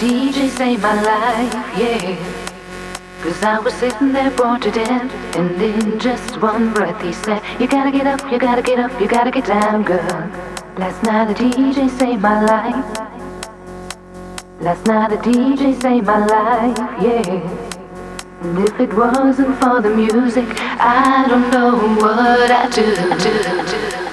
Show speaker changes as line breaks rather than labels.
DJ saved my life, yeah. Cause I was sitting there bored to death, and in just one breath he said, You gotta get up, you gotta get up, you gotta get down, girl. Last night the DJ saved my life. Last night the DJ saved my life, yeah. And if it wasn't for the music, I don't know what I'd do. do, do.